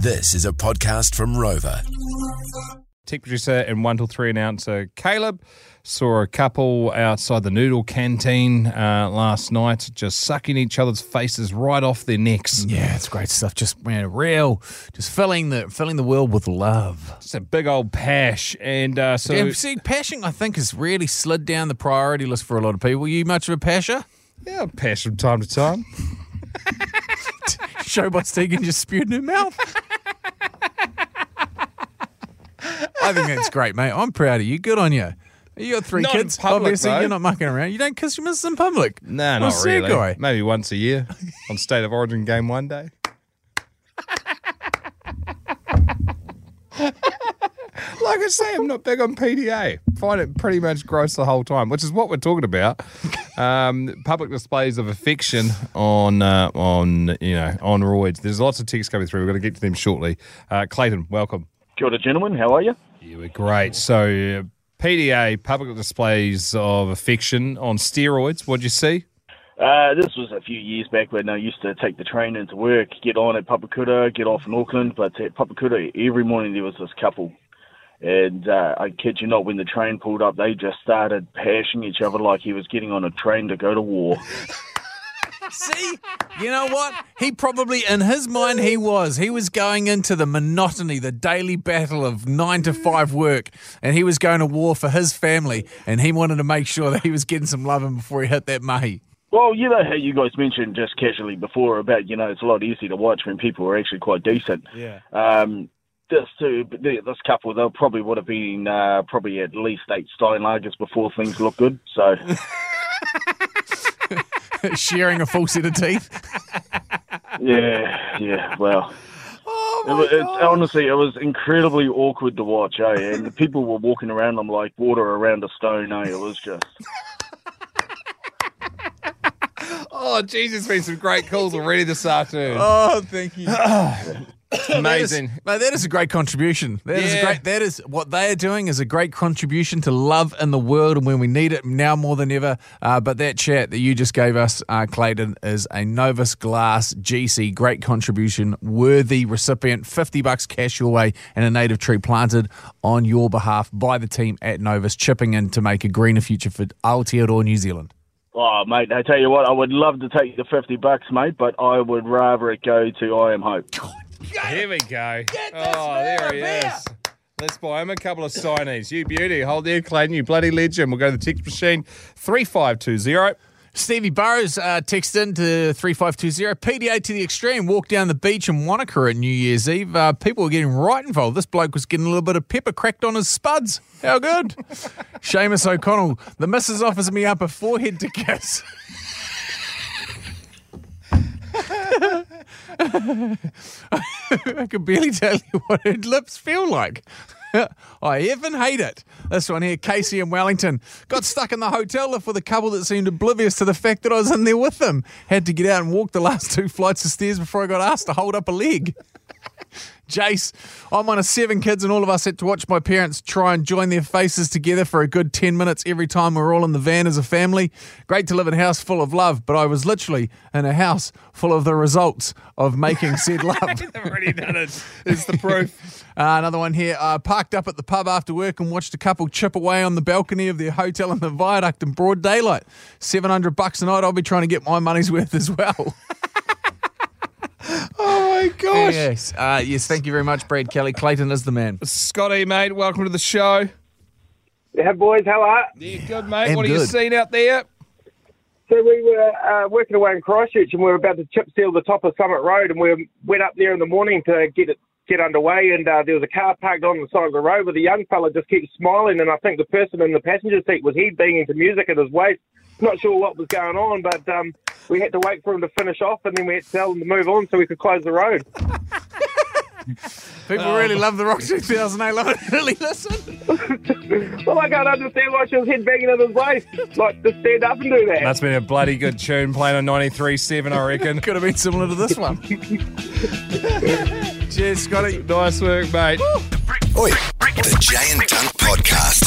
This is a podcast from Rover. Tech producer and one till three announcer Caleb saw a couple outside the noodle canteen uh, last night, just sucking each other's faces right off their necks. Yeah, it's great stuff. Just man, real, just filling the filling the world with love. It's a big old pash, and uh, so Yeah, see, pashing I think has really slid down the priority list for a lot of people. You much of a pasher? yeah, pash from time to time. Showbot Stegan just spewed in her mouth. I think that's great, mate. I'm proud of you. Good on you. You got three Not in kids. public, Obviously, though. you're not mucking around. You don't kiss your missus in public. Nah, What's not that really. guy? Maybe once a year on State of Origin game one day. like I say, I'm not big on PDA. Find it pretty much gross the whole time, which is what we're talking about. Um, public displays of affection on uh, on you know on roids. There's lots of texts coming through. We're going to get to them shortly. Uh, Clayton, welcome. Kia ora, gentlemen. How are you? You were great. So uh, PDA, public displays of affection on steroids. What'd you see? Uh, this was a few years back when I used to take the train into work, get on at Papakura, get off in Auckland. But at Papakura, every morning there was this couple. And uh, I kid you not, when the train pulled up, they just started pashing each other like he was getting on a train to go to war. See, you know what? He probably, in his mind, he was. He was going into the monotony, the daily battle of nine to five work, and he was going to war for his family, and he wanted to make sure that he was getting some loving before he hit that mahi. Well, you know how you guys mentioned just casually before about, you know, it's a lot easier to watch when people are actually quite decent. Yeah. Um, this two, this couple, they probably would have been uh, probably at least eight Steinlagers before things look good. So, Sharing a full set of teeth. yeah, yeah, well. Oh, It was, it's, honestly, it was incredibly awkward to watch, eh? And the people were walking around them like water around a stone, eh? It was just. Oh, Jesus, been some great calls already this afternoon. Oh, thank you. Amazing. Mate, that is a great contribution. That is a great. That is what they are doing is a great contribution to love in the world, and when we need it now more than ever. Uh, but that chat that you just gave us, uh, Clayton, is a Novus Glass GC. Great contribution, worthy recipient. Fifty bucks cash your way, and a native tree planted on your behalf by the team at Novus, chipping in to make a greener future for Aotearoa, New Zealand. Oh, mate, I tell you what, I would love to take the 50 bucks, mate, but I would rather it go to I Am Hope. Here we go. oh, there he is. Let's buy him a couple of Steinies. You beauty. Hold there, Clayton, you bloody legend. We'll go to the text machine 3520. Stevie Burrows uh, texted in to 3520. PDA to the extreme. Walk down the beach in Wanaka at New Year's Eve. Uh, people were getting right involved. This bloke was getting a little bit of pepper cracked on his spuds. How good. Seamus O'Connell. The missus offers me up a forehead to kiss. I can barely tell you what her lips feel like. I even hate it. This one here, Casey in Wellington, got stuck in the hotel lift with a couple that seemed oblivious to the fact that I was in there with them. Had to get out and walk the last two flights of stairs before I got asked to hold up a leg. Jace, I'm one of seven kids, and all of us had to watch my parents try and join their faces together for a good 10 minutes every time we're all in the van as a family. Great to live in a house full of love, but I was literally in a house full of the results of making said love. I've already done it. It's the proof. Uh, another one here. Uh, parked up at the pub after work and watched a couple chip away on the balcony of their hotel in the viaduct in broad daylight. 700 bucks a night. I'll be trying to get my money's worth as well. oh, my gosh. yes. Uh, yes. Thank you very much, Brad Kelly. Clayton is the man. Scotty, mate, welcome to the show. Yeah, boys, how are Yeah, good, mate. Am what are you good. seeing out there? So we were uh, working away in Christchurch and we were about to chip seal the top of Summit Road and we went up there in the morning to get it get underway and uh, there was a car parked on the side of the road with a young fella just kept smiling and I think the person in the passenger seat was he being into music at his waist. Not sure what was going on, but um, we had to wait for him to finish off and then we had to tell him to move on so we could close the road. People oh. really love the Rock 2008. Love it. Really listen. Well, I can't understand why she was head banging at his waist. Like, to stand up and do that. That's been a bloody good tune playing on 93.7, I reckon. Could have been similar to this one. Cheers, Scotty. nice work, mate. Oi, the Jay and Dunc Podcast.